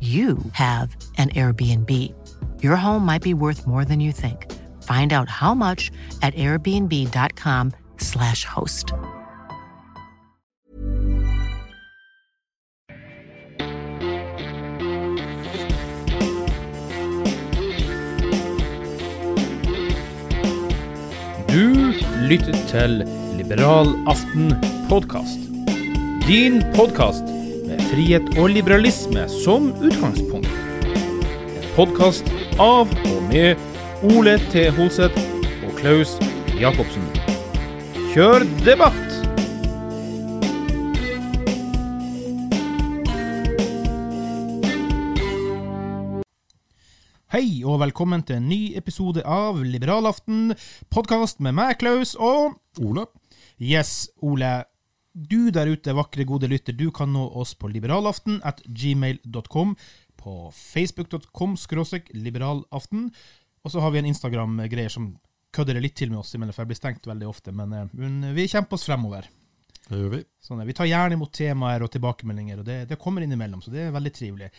you have an Airbnb. Your home might be worth more than you think. Find out how much at airbnb.com/slash host. Du lytter til Liberal Aften podkast. Din podkast med frihet og liberalisme som utgangspunkt. Podkast av og med Ole T. Holseth og Klaus Jacobsen. Kjør debatt! Hei og velkommen til en ny episode av Liberalaften, podkast med meg, Klaus, og Ole. Yes, Ole. Du der ute, vakre, gode lytter, du kan nå oss på liberalaften at gmail.com, på facebook.com skråstrek liberalaften, og så har vi en Instagram-greier som kødder litt til med oss imellom, for jeg blir stengt veldig ofte, men, eh, men vi kjemper oss fremover. Det gjør vi. Sånn, vi tar gjerne imot temaer og tilbakemeldinger, og det, det kommer innimellom, så det er veldig trivelig.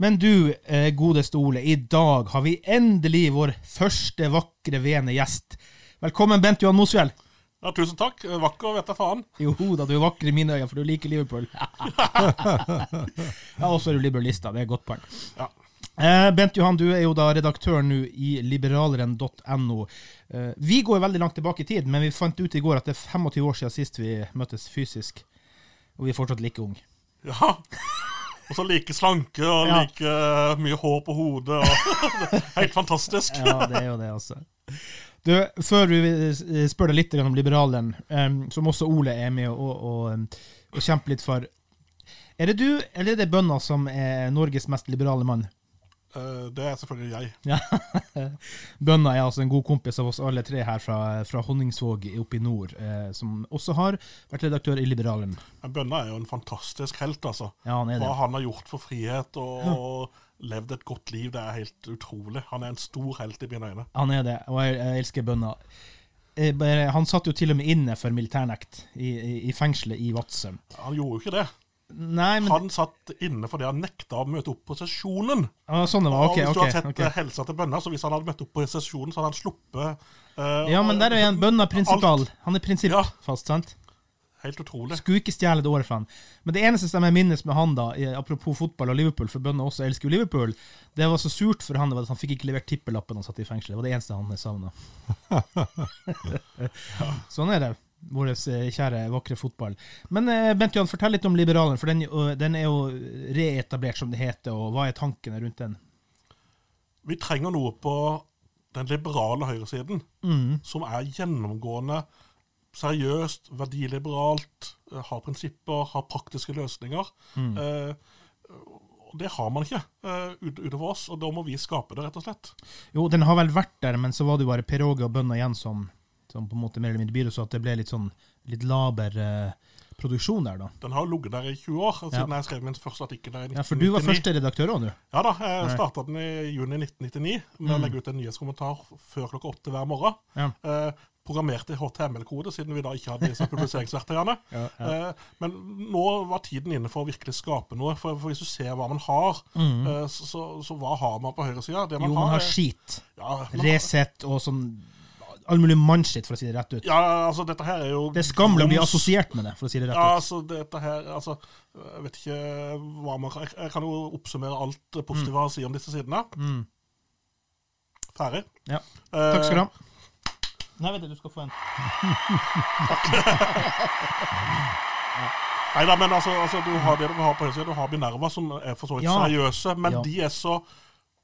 Men du, eh, godeste Ole, i dag har vi endelig vår første vakre, vene gjest. Velkommen, Bent Johan Mosfjell. Ja, tusen takk. Vakker vet jeg faen. Jo da, du er vakker i mine øyne, for du liker Liverpool. ja, og så er du liberalist, da. Det er et godt poeng. Ja. Eh, Bent Johan, du er jo da redaktør nå i liberaleren.no. Eh, vi går veldig langt tilbake i tid, men vi fant ut i går at det er 25 år siden sist vi møttes fysisk. Og vi er fortsatt like unge. Ja. Og så like slanke og Ja. like eh, mye hår på hodet. Og Helt fantastisk. Ja, det er jo det, altså. Du, før vi eh, spør deg litt om liberaleren, som også Ole er med og, og, og kjemper litt for. Er det du, eller er det bønder som er Norges mest liberale mann? Eh, Det er selvfølgelig jeg. Ja. Bønna er altså en god kompis av oss alle tre her fra, fra Honningsvåg oppe i nord, eh, som også har vært redaktør i Liberalen. Men Bønna er jo en fantastisk helt, altså. Ja, han er det. Hva han har gjort for frihet og, og levd et godt liv, det er helt utrolig. Han er en stor helt i mine øyne. Han er det, og jeg, jeg elsker bønna. Eh, Han satt jo til og med inne for militærnekt i, i, i fengselet i Vadsø. Han gjorde jo ikke det. Nei, men Han satt inne fordi han nekta å møte opp på sesjonen. ah, Sånn det var. ok, Ok, hvis du har sett ok. eh, helsa til bønna, så hvis han hadde møtt opp på sesjonen, så hadde han sluppet uh, Ja, men der er jo en bønna prinsipal. alt. Han er prinsippfast, sant? Helt utrolig. Skulle ikke stjele det året fra han. Men det eneste som jeg minnes med han, da, apropos fotball og Liverpool, for bøndene også elsker jo Liverpool, det var så surt for han det var at han fikk ikke levert tippelappen han satt i fengsel. Det var det eneste han savna. sånn er det. Vår eh, kjære, vakre fotball. Men eh, Bent Jan, fortell litt om Liberalen, for den, eh, den er jo reetablert, som det heter, og hva er tankene rundt den? Vi trenger noe på den liberale høyresiden som er gjennomgående seriøst, verdiliberalt, eh, har prinsipper, har praktiske løsninger. Eh, og det har man ikke uh, utover oss, og da må vi skape det, rett og slett. Jo, den har vel vært der, men så var det jo bare Per Åge og bønder igjen som, som på en måte mer eller mindre bidro, så at det ble litt sånn litt laber uh, produksjon der, da. Den har ligget der i 20 år, siden Ja. jeg skrev min første artikkel der i 1999. Ja, For du var første redaktør òg, du? Ja da, jeg starta den i juni 1999 med å legge ut en nyhetskommentar før klokka åtte hver morgen. Ja. Eh, programmert i HTML-kode, siden vi da ikke hadde disse publiseringsverktøyene. Ja, Eh, men nå var tiden inne for å virkelig skape noe. For, for hvis du ser hva man har, eh, så, så, så hva har man på høyresida? Jo, man har skit. Ja, Resett og sånn all mulig mannskitt, for å si det rett ut. ja, altså dette her er jo Det er skammelig å bli assosiert med det, for å si det rett Ja, ut. altså dette her altså, Jeg vet ikke hva man kan Jeg, kan jo oppsummere alt det positive har å si om disse sidene. Mm. Ferdig. Ja. Eh, Takk skal du ha. Nei, vet du, du skal få en. Nei da, men altså, altså du har det du har på høyresida. Du har Binerva, som er for så vidt Ja. seriøse, men Ja. de er så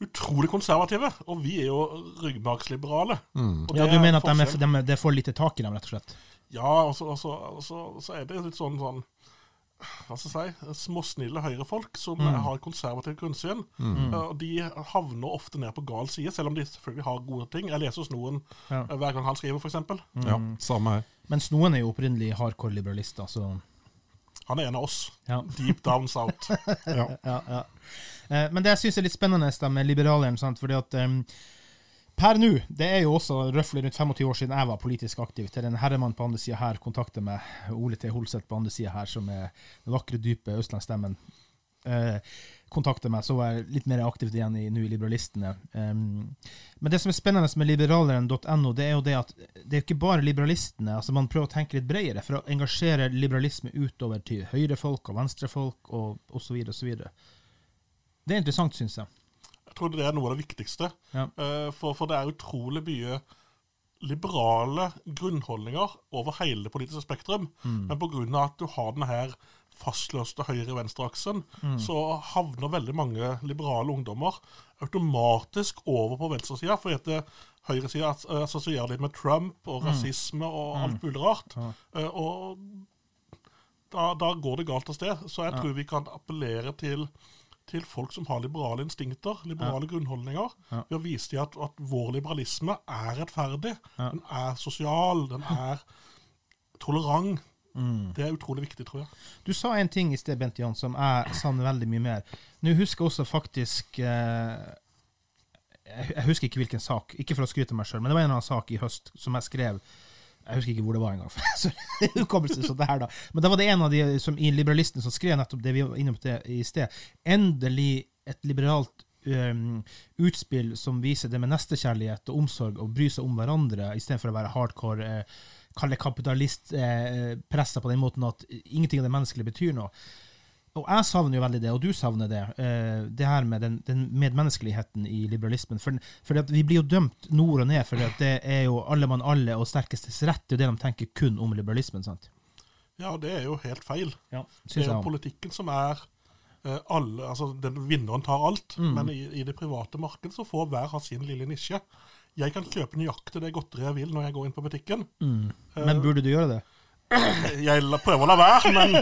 utrolig konservative. Og vi er jo ryggmargsliberale. Mm. Ja, du er mener at de er, de er, det er for lite tak i dem, rett og slett? Ja, og så, altså, altså, altså, så, så er det litt sånn, sånn hva skal jeg si, småsnille høyrefolk som Mm. har konservativt grunnsyn. Mm. Og de havner ofte ned på gal side, selv om de selvfølgelig har gode ting. Jeg leser Snoen Ja. eh, hver gang han skriver, f.eks. Ja, samme her. Men Snoen er jo opprinnelig hardcore liberalister, så Han er en av oss. ja. Deep down south. Ja. ja, ja. Eh, Men det jeg syns er litt spennende da, med liberaleren, sant, fordi at em, per nå, det er jo også røftlig rundt 25 år siden jeg var politisk aktiv, til en herremann på andre sida her kontakter meg, Ole T. Holseth på andre sida her, som er den vakre, dype østlandsstemmen, eh, kontakter meg, så var jeg litt mer aktivt igjen i, nå i Liberalistene. Um, men det som er spennende med liberaleren.no, det er jo det at det er ikke bare liberalistene. altså Man prøver å tenke litt bredere for å engasjere liberalisme utover til høyrefolk og venstrefolk og osv. osv. Det er interessant, syns jeg. Jeg tror det er noe av det viktigste. Ja. Eh, For, for det er utrolig mye liberale grunnholdninger over hele det politiske spektrum. Mm. Men pga. at du har denne her fastløste høyre-venstre-aksen, Mm. så havner veldig mange liberale ungdommer automatisk over på venstresida. For det- høyresida eh, assosierer litt med Trump Mm. og rasisme og alt mulig rart. Eh, Og da, da går det galt av sted. Så jeg tror vi kan appellere til til folk som har liberale instinkter, liberale grunnholdninger, ved å vise dem at, at vår liberalisme er rettferdig. Den er sosial, den er tolerant. Mm. Det er utrolig viktig, tror jeg. Du sa en ting i sted, Bent Jan, som jeg savner veldig mye mer. Nå husker jeg også faktisk eh, jeg, jeg husker ikke hvilken sak, ikke for å skryte av meg sjøl, men det var en eller annen sak i høst som jeg skrev Jeg husker ikke hvor det var engang. det. Men da var det en av de som, i Liberalisten som skrev nettopp det vi var inne på det i sted. Endelig et liberalt um, utspill som viser det med nestekjærlighet og omsorg og bry seg om hverandre, istedenfor å være hardcore Uh, kalle kapitalist eh, på den måten at ingenting av det menneskelige betyr noe. Og jeg savner jo veldig det, og du savner det, eh, det her med den, den medmenneskeligheten i liberalismen. For, for at vi blir jo dømt nord og ned, for at det er jo alle mann alle og sterkestes rett. Det er jo det de tenker kun om liberalismen. sant? Ja, det er jo helt feil. Ja, Det er jo politikken som er eh, alle, altså den Vinneren tar alt, Mm. men i, i det private markedet så får hver ha sin lille nisje. Jeg kan kjøpe nøyaktig det godteriet jeg vil når jeg går inn på butikken. Men burde du gjøre det? Jeg prøver å la være, men,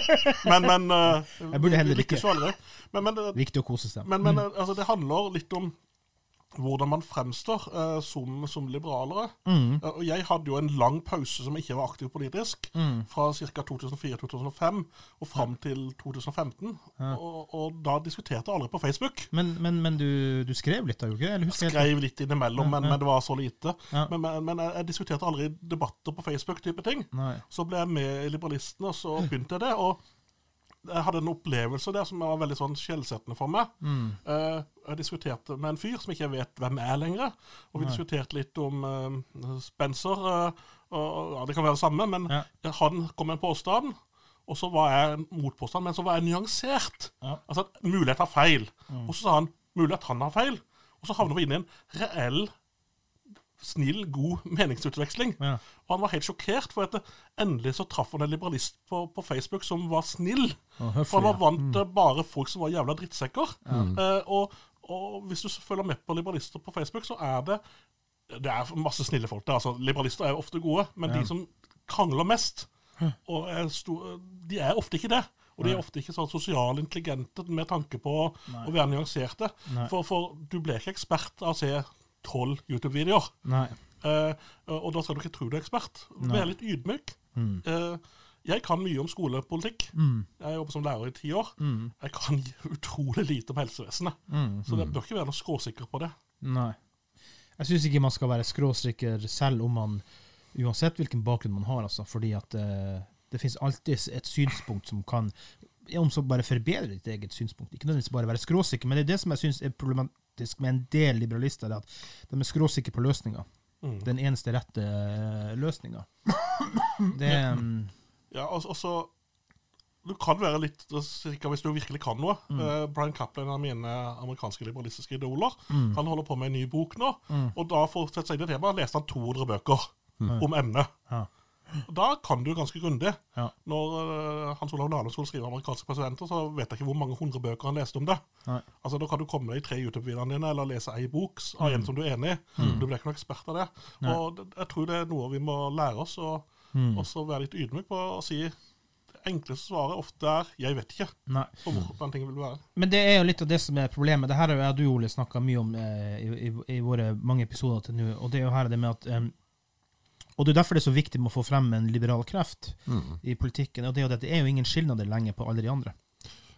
men, men uh, Jeg burde heller ikke. Men, men, det- Viktig å kose seg. men, men eh, altså, det handler litt om hvordan man fremstår eh, som, som liberalere. Mm. Eh, og jeg hadde jo en lang pause som ikke var aktiv politisk, Mm. fra ca. 2004-2005 og fram til 2015. Og, og da diskuterte jeg aldri på Facebook. Men, men, men du, du skrev litt, da, gjorde du ikke? Skrev litt innimellom, men, ja. men det var så lite. Ja. Men, men, jeg, diskuterte aldri debatter på Facebook-type ting. Nei. Så ble jeg med i Liberalistene, og så begynte jeg det. og jeg hadde en opplevelse der som var veldig sånn skjellsettende for meg. Eh, jeg diskuterte med en fyr som ikke jeg vet hvem er lenger. Og vi diskuterte litt om uh, Spencer. Uh, og, ja, det kan være det samme, men Ja. han kom med en påstand. Og så var jeg en motpåstand, men så var jeg nyansert. Ja. Altså at mulighet har feil. Og så sa han mulighet han har feil. Og så havner vi inn i en reell, snill, god meningsutveksling. Ja. Og han var helt sjokkert, for at endelig så traff han en liberalist på, på Facebook som var snill. Høflig, for han var vant til bare folk som var jævla drittsekker. Eh, og, og hvis du følger med på liberalister på Facebook, så er det det er masse snille folk der. altså Liberalister er ofte gode, men de som krangler mest, og er store, de er ofte ikke det. Og de er ofte ikke sånn sosialt intelligente med tanke på å være nyanserte. For, for du ble ikke ekspert av å se tolv YouTube-videoer. Eh, og da skal du ikke tro du er ekspert. Vær litt ydmyk. Eh, Jeg kan mye om skolepolitikk. Mm. Jeg jobber som lærer i ti år. Jeg kan utrolig lite om helsevesenet. Mm. Så det bør ikke være noe skråsikker på det. Nei. Jeg syns ikke man skal være skråsikker selv om man Uansett hvilken bakgrunn man har, altså. Fordi at uh, det finnes alltid et synspunkt som kan om så bare forbedre ditt eget synspunkt. Ikke nødvendigvis bare være skråsikker, men det er det som jeg syns er problematisk med en del liberalister, det at de er skråsikre på løsninga. Mm. Den eneste rette uh, løsninga. Det um, Ja, altså, altså Du kan være litt sikker hvis du virkelig kan noe. Eh, Brian Kaplan, av mine amerikanske liberalistiske idoler, han holder på med en ny bok nå. Og da for å sette seg inn i temaet leste han 200 bøker om emnet. Ja. Og Da kan du ganske grundig. Ja. Når uh, Hans Olav Lahlum skulle skrive amerikanske presidenter, så vet jeg ikke hvor mange hundre bøker han leste om det. Nei. Altså, Da kan du komme i tre YouTube-videoene dine, eller lese ei bok av en som du er enig i. Du blir ikke noen ekspert av det. Og Jeg tror det er noe vi må lære oss, og også være litt ydmyk på å si Det enkleste svaret ofte er 'jeg vet ikke' Nei. på hvordan ting vil være. Men det er jo litt av det som er problemet. Det her har jo jeg og du, Ole, snakka mye om eh, i, i, i våre mange episoder til nå. Og det er jo her det med at em, Og det er derfor det er så viktig med å få frem en liberal kreft i politikken. Og det er jo, det, det er jo ingen skilnader lenger på alle de andre.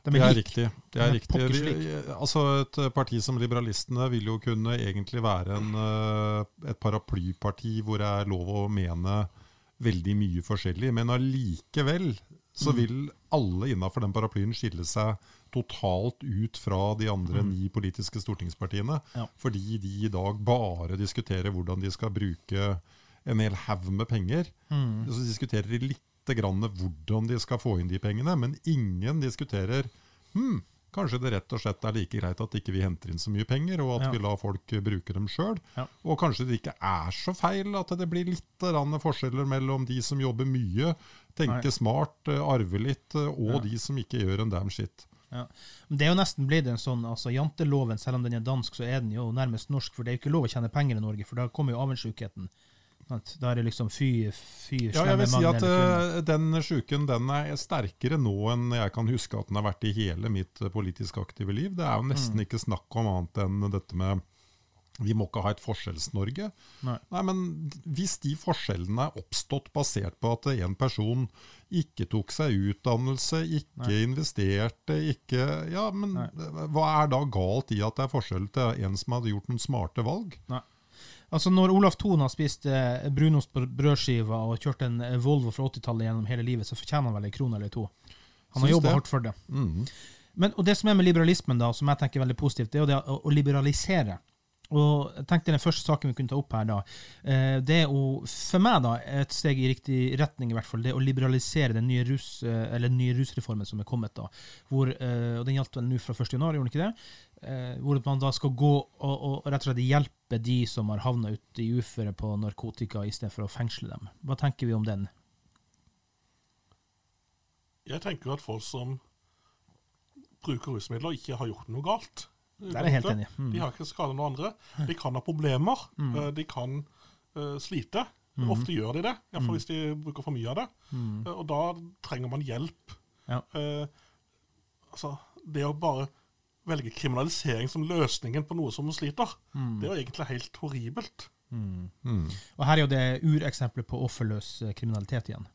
De Det er lik. riktig. Det Ja, er riktig. pokker altså Et parti som Liberalistene vil jo kunne egentlig være en, eh, et paraplyparti hvor det er lov å mene veldig mye forskjellig. Men allikevel så Mm. vil alle innafor den paraplyen skille seg totalt ut fra de andre ni politiske stortingspartiene. Mm. Ja. Fordi de i dag bare diskuterer hvordan de skal bruke en hel haug med penger. Mm. Så diskuterer de lite grann hvordan de skal få inn de pengene, men ingen diskuterer hm, kanskje det rett og slett er like greit at ikke vi henter inn så mye penger, og at Ja. vi lar folk bruke dem sjøl. Ja. Og kanskje det ikke er så feil at det blir litt forskjeller mellom de som jobber mye, tenker Nei. smart, eh, arver litt, og og de som ikke gjør en damn shit. Ja. Men det er jo nesten blitt en sånn altså Janteloven, selv om den er dansk, så er den jo nærmest norsk. For det er jo ikke lov å tjene penger i Norge, for da kommer jo avundsjukheten. Sant? Da er det liksom fy, fy Ja, jeg vil si at uh, den sjuken den er sterkere nå enn jeg kan huske at den har vært i hele mitt eh, politisk aktive liv. Det er jo nesten Mm. ikke snakk om annet enn dette med vi må ikke ha et Forskjells-Norge. Nei. men Hvis de forskjellene er oppstått basert på at en person ikke tok seg utdannelse, ikke investerte, ikke Ja, men Nei. hva er da galt i at det er forskjell til en som hadde gjort noen smarte valg? Nei. Altså Når Olaf Thon har spist eh, brunost på brødskiva og kjørt en eh, Volvo fra 80-tallet gjennom hele livet, så fortjener han vel ei krone eller to. Han har jobba hardt for det. Mm. Men, og Det som er med liberalismen, da, som jeg tenker er veldig positivt, det er jo det å, å liberalisere. Og jeg tenkte Den første saken vi kunne ta opp her, da, eh, det er jo for meg da, et steg i riktig retning, i hvert fall, det å liberalisere den nye, rus, eller den nye rusreformen som er kommet. da, hvor, og Den gjaldt vel nå fra 1. januar, gjorde den ikke det? Eh, hvor man da skal gå og, og rett og slett hjelpe de som har havna ute i uføre på narkotika, istedenfor å fengsle dem. Hva tenker vi om den? Jeg tenker at folk som bruker rusmidler, ikke har gjort noe galt. Det er jeg helt enig. Mm. De har ikke skadet noen andre. De kan ha problemer. Mm. De kan uh, slite. Mm. Ofte gjør de det, iallfall hvis de bruker for mye av det. Uh, og da trenger man hjelp. Ja. Uh, altså, det å bare velge kriminalisering som løsningen på noe som sliter, Mm. det er jo egentlig helt horribelt. Og her er jo det ureksempelet på offerløs eh, kriminalitet igjen.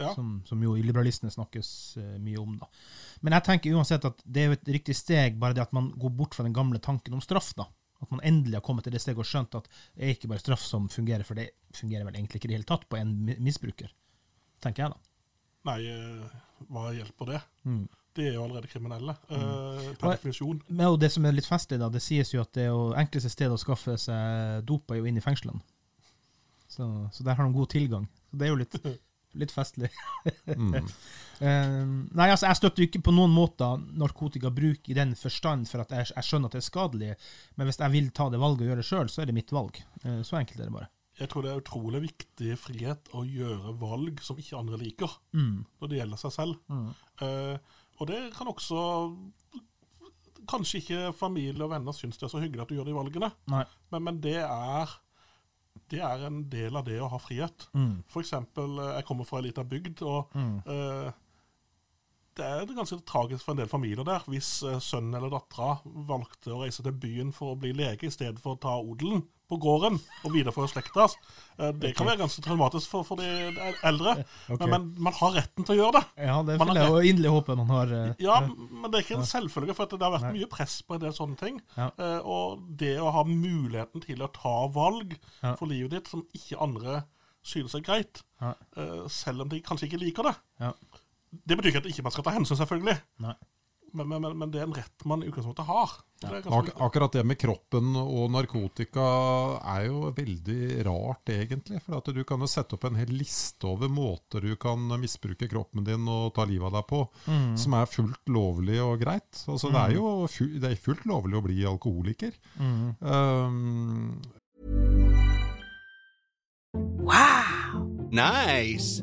Ja. Som, som jo liberalistene snakkes eh, mye om. da. Men jeg tenker uansett at det er jo et riktig steg, bare det at man går bort fra den gamle tanken om straff. da. At man endelig har kommet til det steget og skjønt at det er ikke bare straff som fungerer, for det fungerer vel egentlig ikke i det hele tatt på en misbruker. Tenker jeg, da. Nei, eh, hva hjelper det? Mm. De er jo allerede kriminelle, eh, per Og- definisjon. Men og det som er litt festlig, da, det sies jo at det er jo enkleste stedet å skaffe seg dop er jo inn i fengslene. Så, så der har de god tilgang. Så det er jo litt, litt festlig. Mm. Eh, nei, altså, jeg støtter ikke på noen måter narkotikabruk i den forstand, for at jeg, jeg skjønner at det er skadelig. Men hvis jeg vil ta det valget og gjøre det sjøl, så er det mitt valg. Eh, så enkelt er det bare. Jeg tror det er utrolig viktig frihet å gjøre valg som ikke andre liker, Mm. når det gjelder seg selv. Eh, og det kan også Kanskje ikke familie og venner syns det er så hyggelig at du gjør de valgene, men, men det er det er en del av det å ha frihet. Mm. Eksempel, eh, jeg kommer fra ei lita bygd, og Mm. eh, det er ganske tragisk for en del familier der, hvis eh, sønnen eller dattera valgte å reise til byen for å bli lege, i stedet for å ta odelen på gården og videreføre slekta. Eh, Det kan være ganske traumatisk for, for de eldre, okay. men, man har retten til å gjøre det. Ja, det vil jeg jo inderlig håpe man har. eh, Ja, men det er ikke en selvfølge, for at det har vært mye press på en del sånne ting. Ja. Og det å ha muligheten til å ta valg for livet ditt som ikke andre synes er greit, selv om de kanskje ikke liker det. Det betyr ikke at ikke man skal ta hensyn, selvfølgelig, Nei. men, men, men, men det er en rett man i utgangspunktet har. Det Ak akkurat det med kroppen og narkotika er jo veldig rart, egentlig. For at du kan jo sette opp en hel liste over måter du kan misbruke kroppen din og ta livet av deg på, som er fullt lovlig og greit. Altså, Det er jo fu det er fullt lovlig å bli alkoholiker. Um, Nice.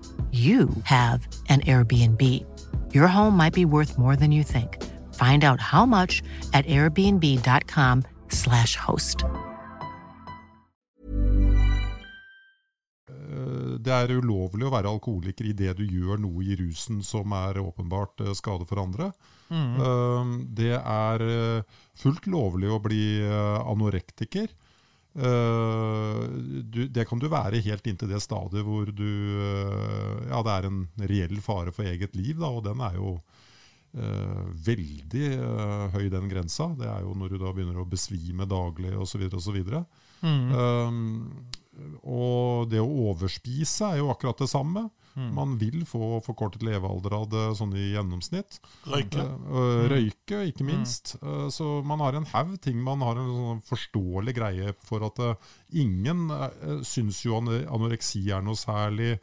you have an Airbnb. Your home might be worth more than you think. Find out how much at airbnb.com/slash host. Eh, det er ulovlig å være alkoholiker i det du gjør noe i rusen som er åpenbart eh, skade for andre. Mm. Det er eh, fullt lovlig å bli eh, anorektiker. Eh, du, det kan du være helt inntil det stadiet hvor du eh, Ja, det er en reell fare for eget liv, da, og den er jo uh, veldig uh, høy, den grensa. Det er jo når du da begynner å besvime daglig osv. osv. Um, og det å overspise er jo akkurat det samme. Man vil få forkortet levealder av det sånn i gjennomsnitt. Røyke. Eh, røyke, ikke minst. Eh, så man har en haug ting man har en sånn forståelig greie for at eh, ingen uh, syns jo anoreksi er noe særlig.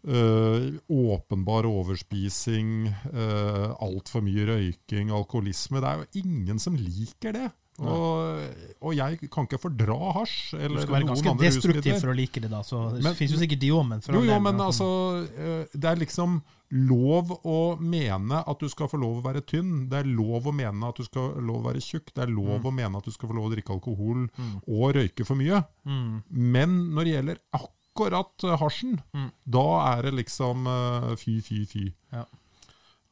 Uh, åpenbar overspising, uh, altfor mye røyking, alkoholisme. Det er jo ingen som liker det. Og, og jeg kan ikke fordra hasj. Du skal være ganske destruktiv for å like det, da. Så det Men- finnes jo sikkert de òg, men for Jo, jo, men altså eh, Det er liksom lov å mene at du skal få lov å være tynn. Det er lov å mene at du skal få lov å være tjukk. Det er lov å mene at du skal få lov å drikke alkohol og røyke for mye. Men når det gjelder akkurat eh, hasjen, da er det liksom fy, fy, fy, fy.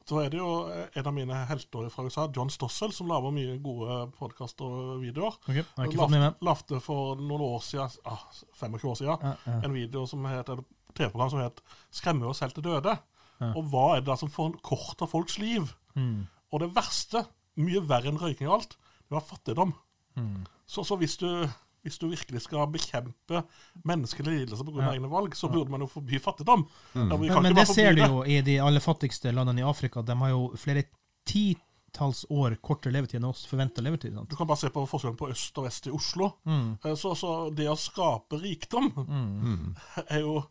Da er det jo en av mine helter fra USA, John Stossel, som lager mye gode podkaster og videoer. Ok, jeg har ikke fått med meg. Lagde for noen år siden, ah, 25 år siden, Ja, ja. en video som het, et TV-program som het 'Skremmer oss helt til døde'. Og hva er det da som forkorter folks liv? Mm. Og det verste, mye verre enn røyking og alt, det var fattigdom. Mm. Så, så hvis, du, hvis du virkelig skal bekjempe menneskelig lidelse pga. Ja. egne valg, så burde man jo forby fattigdom. Ja, Men, men det ser du jo i de aller fattigste landene i Afrika. De har jo flere titalls år kortere levetid enn oss forventa levetid. Sant? Du kan bare se på forskjellen på øst og vest i Oslo. Mm. Eh, Så, så det å skape rikdom er jo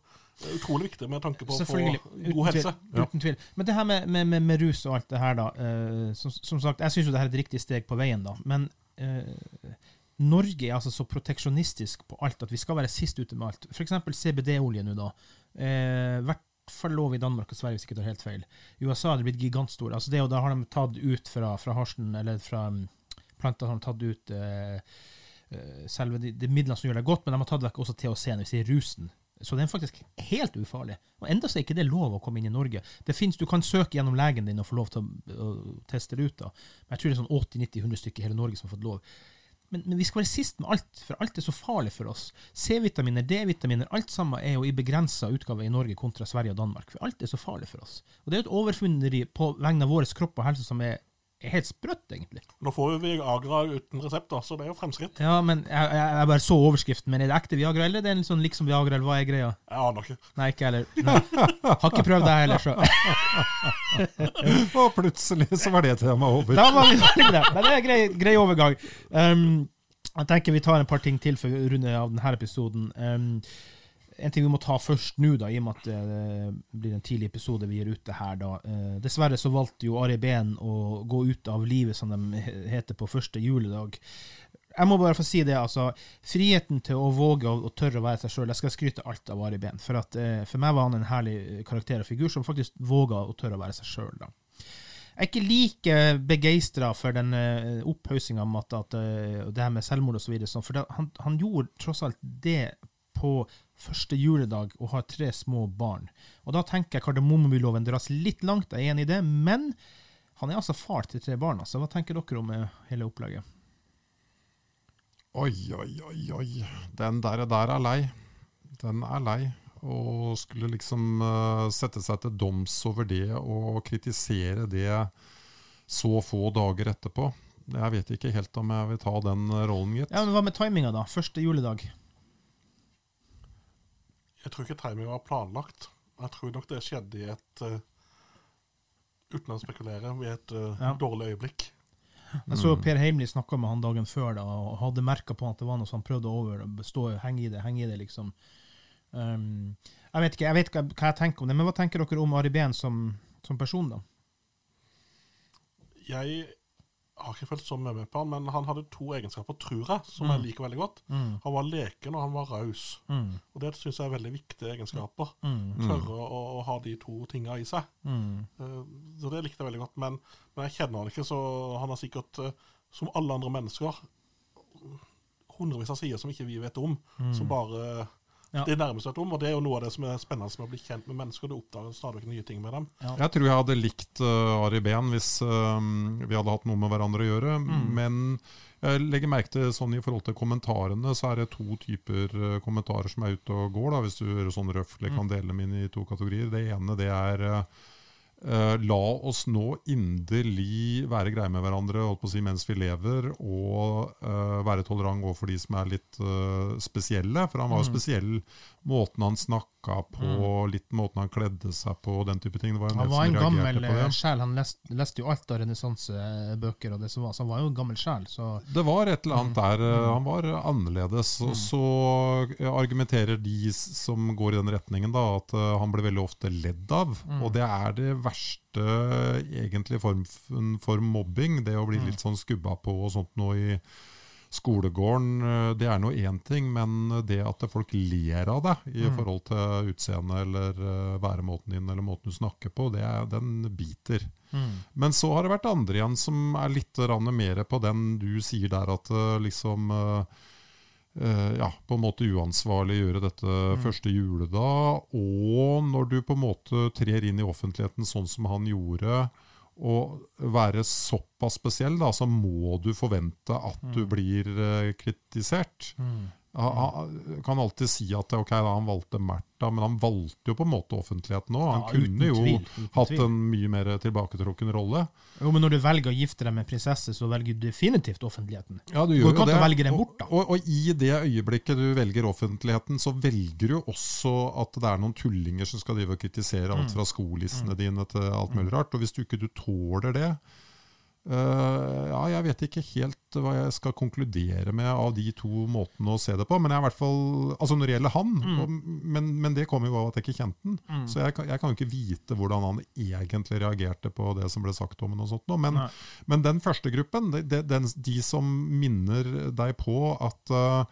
utrolig viktig med tanke på å få god Uten helse. tvil. Uten tvil. Men det her med, med, med, med rus og alt det her, da. eh, som, som sagt, jeg syns jo det her er et riktig steg på veien, da. Men eh, Norge er altså så proteksjonistisk på alt at vi skal være sist ute med alt. F.eks. CBD-olje nå, da. Eh, hvert fall lov i Danmark og Sverige, hvis ikke tar helt feil. I USA har det blitt gigantstor. Altså det, og da har de tatt ut fra, fra harsen, eller fra um, planter, har de tatt ut eh, eh, selve de, de midlene som gjør deg godt, men de har tatt vekk også THC-en, dvs. Si rusen. Så den er faktisk helt ufarlig. Og enda så er ikke det lov å komme inn i Norge. Det finnes, Du kan søke gjennom legen din og få lov til å, å teste det ut. da. Men jeg tror det er sånn 80-90-100 stykker i hele Norge som har fått lov. Men, men vi skal være sist med alt, for alt er så farlig for oss. C-vitaminer, D-vitaminer, alt sammen er jo i begrensa utgave i Norge kontra Sverige og Danmark. For alt er så farlig for oss. Og det er jo et overfunneri på vegne av vår kropp og helse som er, er helt sprøtt, egentlig. Nå får vi Viagra uten resept, da, så det er jo fremskritt. Ja, men jeg, jeg, jeg bare så overskriften. Men er det ekte Viagra, eller er det en sånn liksom Viagra, eller hva er greia? Jeg aner ikke. Nei, ikke heller. Nei. Har ikke prøvd det heller, så. Og plutselig så var det temaet over. Da var vi ferdig med det. Men det er grei, grei overgang. Um, jeg tenker vi tar en par ting til for å runde av denne episoden. Um, en ting vi må ta først nå, da, i og med at det blir en tidlig episode vi gir ute her. da. Eh, dessverre så valgte jo Ari Behn å gå ut av livet, som de heter på første juledag. Jeg må bare få si det, altså. Friheten til å våge og, og tørre å være seg sjøl. Jeg skal skryte alt av Ari Behn. For, at, eh, for meg var han en herlig karakter og figur som faktisk våga å tørre å være seg sjøl. Jeg er ikke like begeistra for den uh, opphaussinga om at, at eh, det her med selvmord osv. For det, han, han gjorde tross alt det på første juledag og har tre små barn. Og da tenker jeg kardemommeloven dras litt langt, jeg er enig i det, men han er altså far til tre barn. Altså. Hva tenker dere om eh, hele opplegget? Oi, oi, oi, oi. Den der, der er lei. Den er lei. Og skulle liksom uh, sette seg til doms over det og kritisere det så få dager etterpå. Jeg vet ikke helt om jeg vil ta den rollen, gitt. Ja, men Hva med timinga, da? Første juledag. Jeg tror ikke timingen var planlagt. Jeg tror nok det skjedde i et uh, Uten å spekulere, i et uh, Ja. dårlig øyeblikk. Jeg så Per Heimli snakka med han dagen før da, og hadde merka på at det var noe som han prøvde å over, stå, henge i det, henge i det, liksom. Um, jeg vet ikke jeg vet ikke hva jeg tenker om det, men hva tenker dere om Ari Behn som, som person, da? Jeg har ikke følt så mye med på han, men han hadde to egenskaper, tror jeg, som jeg liker veldig godt. Mm. Han var leken, og han var raus. Mm. Og det syns jeg er veldig viktige egenskaper. Mm. Tørre å, å ha de to tinga i seg. Mm. Eh, Så det likte jeg veldig godt. Men, men jeg kjenner han ikke, så han har sikkert, eh, som alle andre mennesker, hundrevis av sider som ikke vi vet om, som bare Ja. det seg et om. Og det er jo noe av det som er spennende med å bli kjent med mennesker. Du oppdager stadig nye ting med dem. Jeg tror jeg hadde likt uh, Ari Behn hvis uh, vi hadde hatt noe med hverandre å gjøre. Men jeg legger merke til sånn i forhold til kommentarene, så er det to typer uh, kommentarer som er ute og går. da, Hvis du sånn røftlig kan dele dem inn i to kategorier. Det ene det er uh, la oss nå inderlig være greie med hverandre holdt på å si, mens vi lever, og uh, være tolerant overfor de som er litt uh, spesielle. For han var jo spesiell måten han snakka på, litt måten han kledde seg på, den type ting. Det var Han var en gammel eh, sjel. Han leste, leste jo alt av renessansebøker, og det som var, så han var jo en gammel sjel. Så Det var et eller annet der. eh, Han var annerledes. Og så argumenterer de som går i den retningen, da, at eh, han ble veldig ofte ledd av. Og det er det verste egentlig form for mobbing. Det å bli litt sånn skubba på og sånt noe i skolegården. eh, Det er nå én ting, men det at folk ler av deg i forhold til utseende eller eh, væremåten din eller måten du snakker på, det er, den biter. Men så har det vært andre igjen som er litt mer på den du sier der, at eh, liksom ja, på en måte uansvarlig gjøre dette første juledag. Og når du på en måte trer inn i offentligheten sånn som han gjorde, og være såpass spesiell, da, så må du forvente at du blir eh, kritisert. Han, han kan alltid si at ok, da, han valgte Märtha, men han valgte jo på en måte offentligheten òg. Han Ja, kunne jo tvil, hatt tvil. en mye mer tilbaketrukken rolle. Jo, men når du velger å gifte deg med en prinsesse, så velger du definitivt offentligheten. Ja, du gjør jo det. velge den bort, da. Og, og, og i det øyeblikket du velger offentligheten, så velger du også at det er noen tullinger som skal drive og kritisere Mm. alt fra skolissene dine til alt mulig rart. Og hvis du ikke du tåler det Ja, jeg vet ikke helt hva jeg skal konkludere med av de to måtene å se det på. Men jeg er i hvert fall Altså når det gjelder han, Mm. og, men, men det kommer jo av at jeg ikke kjente den. Så jeg, jeg kan jo ikke vite hvordan han egentlig reagerte på det som ble sagt om ham. og sånt nå. Men, men den første gruppen, de, de, de, de som minner deg på at eh,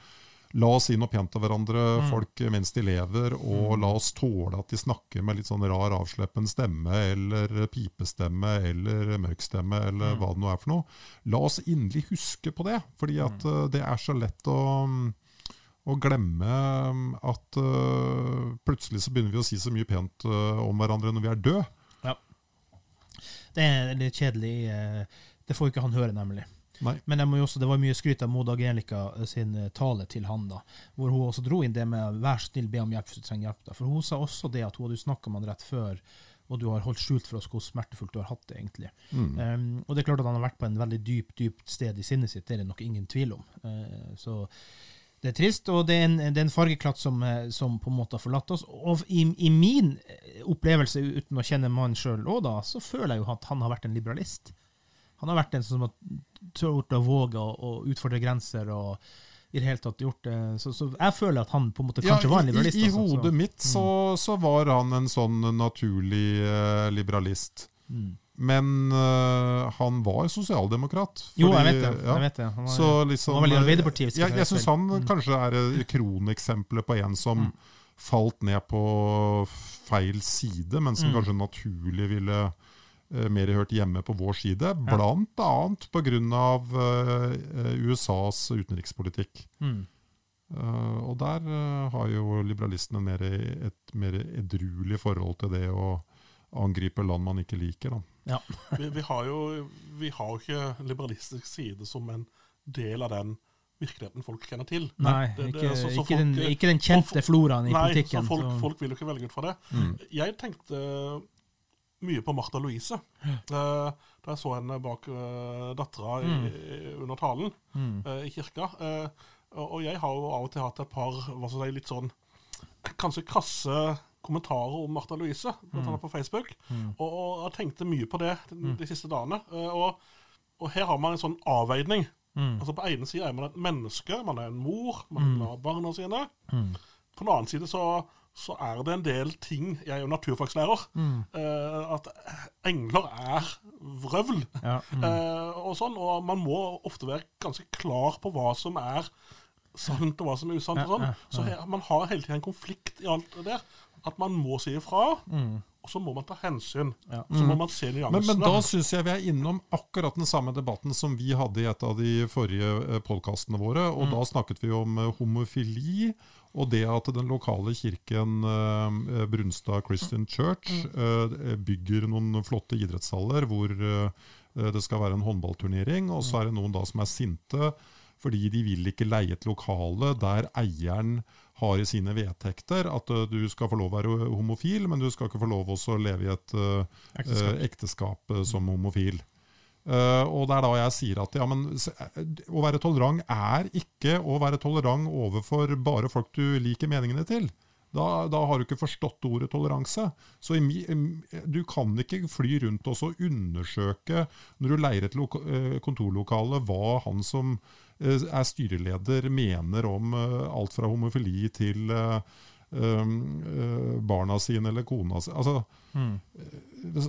La oss si noe pent til hverandre, folk mens de lever, og la oss tåle at de snakker med litt sånn rar, avsleppen stemme, eller pipestemme, eller mørkstemme, eller eller hva det nå er for noe. La oss inderlig huske på det, fordi at uh, det er så lett å å glemme um, at uh, plutselig så begynner vi å si så mye pent uh, om hverandre når vi er døde. Ja. Det er litt kjedelig. eh, Det får ikke han høre, nemlig. Nei. Men også, det var mye skryt av Maud Angelica eh, sin eh, tale til han, da, hvor hun også dro inn det med 'vær snill, be om hjelp hvis du trenger hjelp'. da. For hun sa også det at hun hadde snakka med han rett før, og du har holdt skjult for oss hvor smertefullt du har hatt det, egentlig. Um, og det er klart at han har vært på en veldig dyp, dypt sted i sinnet sitt, det er det nok ingen tvil om. Uh, så det er trist, og det er en, det er en fargeklatt som, som på en måte har forlatt oss. Og i, i min opplevelse, uten å kjenne mannen sjøl òg, da, så føler jeg jo at han har vært en liberalist. Han har vært en som har turt å våge å, utfordre grenser og i det hele tatt gjort det. Så, så jeg føler at han på en måte kanskje var en liberalist. I, i altså, så- hodet mitt så, så var han en sånn naturlig eh, liberalist. Mm. Men uh, han var sosialdemokrat. Jo, jeg vet det. ja. Jeg vet det. Han var, Så liksom, han var vel Arbeiderpartiet. Jeg, jeg syns han Mm. kanskje er et kroneksempelet på en som falt ned på feil side, men Mm. som kanskje naturlig ville eh, mer hørt hjemme på vår side. Annet pga. Uh, USAs utenrikspolitikk. Mm. Eh, og der eh, har jo liberalistene mer, et mer edruelig forhold til det å angripe land man ikke liker. Da. Ja. Vi, vi har jo vi har jo ikke liberalistisk side som en del av den virkeligheten folk kjenner til. Nei, Det- det- ikke, så- så ikke, den, ikke den kjente floraen i Nei, politikken. så folk, så- folk vil jo ikke velge ut fra det. Jeg tenkte mye på Martha Louise eh, da jeg så henne bak uh, dattera mm. under talen eh, i kirka. Og, jeg har jo av og til hatt et par hva skal jeg si, litt sånn kanskje krasse kommentarer om Martha Louise, blant annet på Facebook. Og, og jeg tenkte mye på det de, de siste dagene. Og, og her har man en sånn avveining. Altså På ene side er man et menneske, man er en mor, man har barna sine. På den annen side så, så er det en del ting Jeg er jo naturfagslærer. eh, at engler er vrøvl. Ja. eh, og sånn, og man må ofte være ganske klar på hva som er sant, og hva som er usant. og sånn. Så her, man har hele tiden en konflikt i alt det der. At man må si ifra, og så må man ta hensyn. Ja. Så må man se nyansene. Men, men da syns jeg vi er innom akkurat den samme debatten som vi hadde i et av de forrige podkastene våre. Og da snakket vi om eh, homofili. Og det at den lokale kirken eh, Brunstad Christian Church eh, bygger noen flotte idrettshaller hvor eh, det skal være en håndballturnering. Og så er det noen da som er sinte fordi de vil ikke leie et lokale der eieren har i sine vedtekter at du skal få lov å være homofil, men du skal ikke få lov å leve i et Ekteskap. ekteskap som homofil. Eh, og det er da jeg sier at ja, men, eh, å være tolerant er ikke å være tolerant overfor bare folk du liker meningene til. Da, da har du ikke forstått ordet toleranse. Så i, du kan ikke fly rundt og undersøke, når du leier et eh, kontorlokale, hva han som er styreleder mener om alt fra homofili til barna sine eller kona si. Altså, så,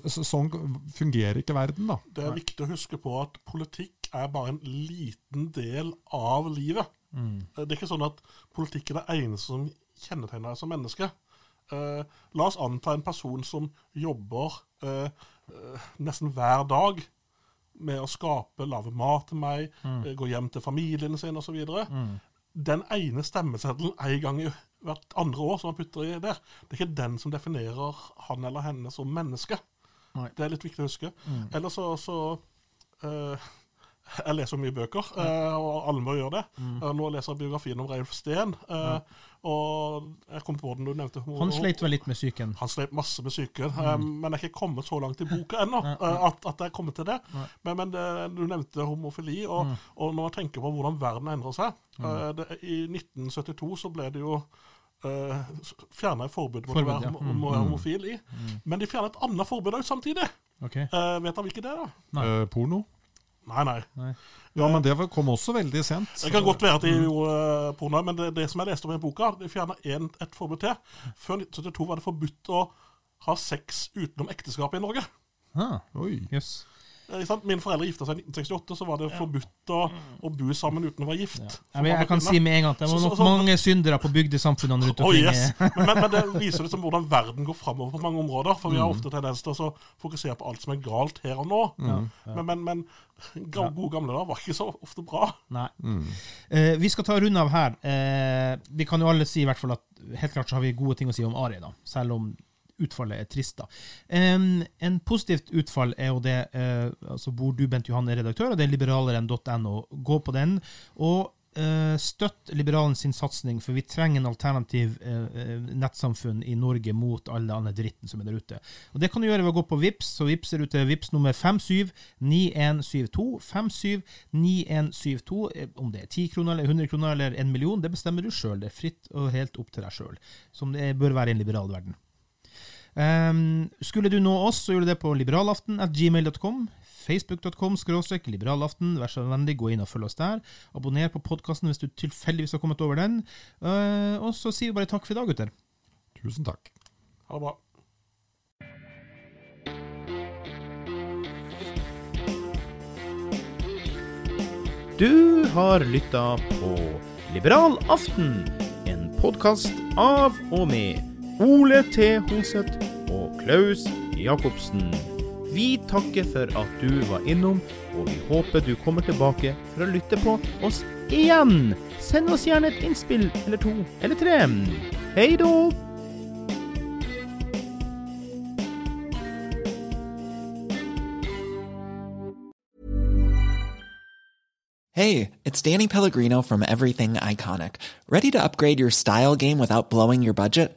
sånn fungerer ikke verden, da. Det er viktig å huske på at politikk er bare en liten del av livet. Det er ikke sånn at politikk er det eneste som kjennetegner deg som menneske. Eh, la oss anta en person som jobber eh, eh, nesten hver dag med å skape, lage mat til meg, mm. gå hjem til familien sin osv. Den ene stemmeseddelen en gang i hvert andre år som han putter i der, det er ikke den som definerer han eller henne som menneske. Nei. Det er litt viktig å huske. Eller så, så eh, Jeg leser mye bøker, eh, og alle må gjøre det. Mm. Nå leser jeg biografien om Reilf Steen. eh, Og jeg kom på den du nevnte. Han sleit vel litt med psyken. Han sleit masse med psyken, mm. men jeg er ikke kommet så langt i boka ennå eh, at, at jeg er kommet til det. Men, men det, du nevnte homofili, og, og når man tenker på hvordan verden endrer seg eh, det, I 1972 så ble det jo uh, fjerna forbud mot Forbud, å være ja. homofil i. Men de fjerna et annet forbud òg samtidig. Okay. Uh, vet dere hvilket det er? da? Uh, porno? Nei, nei. Ja, men det kom også veldig sent. Det kan godt være at de gjorde eh, porno, men det, det som jeg leste om i boka, de fjerna et forbud til. Før 1972 var det forbudt å ha sex utenom ekteskapet i Norge. Ah, Oi. jøss. Eh, ikke sant? Mine foreldre gifta seg i 1968, så var det forbudt å, å bo sammen uten å være gift. Ja, men jeg kan si med en gang at det var nok så- så- mange syndere på bygdesamfunnene rundt Oh, yes. men, men, men det viser liksom hvordan verden går framover på mange områder. For vi har ofte tendens til å fokusere på alt som er galt her og nå. Men, men, men ga- gode gamle dager var ikke så ofte bra. Nei. Eh, vi skal ta en runde av her. Eh, vi kan jo alle si i hvert fall at helt klart så har vi gode ting å si om Ari, da, selv om utfallet er trist. da. Um, en positivt utfall er jo det uh, altså hvor du, Bent Johan, er redaktør, og det er liberaleren.no. Gå på den. og eh, Støtt Liberalen sin satsing, for vi trenger en alternativ eh, nettsamfunn i Norge mot all den andre dritten som er der ute. Og Det kan du gjøre ved å gå på Vips, så Vips er ute Vips nummer 579172. 579172. Eh, Om det er 10 kroner eller 100 kroner eller en million, det bestemmer du sjøl. Det er fritt og helt opp til deg sjøl, som det bør være i en liberal verden. Ehm, skulle du nå oss, så gjør du det på liberalaften at gmail.com. Facebook.com skråstrek liberalaften. Vær så vennlig, gå inn og følg oss der. Abonner på podkasten hvis du tilfeldigvis har kommet over den. Uh, og så sier vi bare takk for i dag, gutter. Tusen takk. Ha det bra. Du har lytta på Liberal aften, en podkast av og med Ole T. Hoseth og Klaus Jacobsen. Vi takker for at du var innom, og vi håper du kommer tilbake for å lytte på oss igjen. Send oss gjerne et innspill eller to eller tre. Hei då! Hey, it's Danny Pellegrino from Everything Iconic. Ready to upgrade your style game without blowing your budget?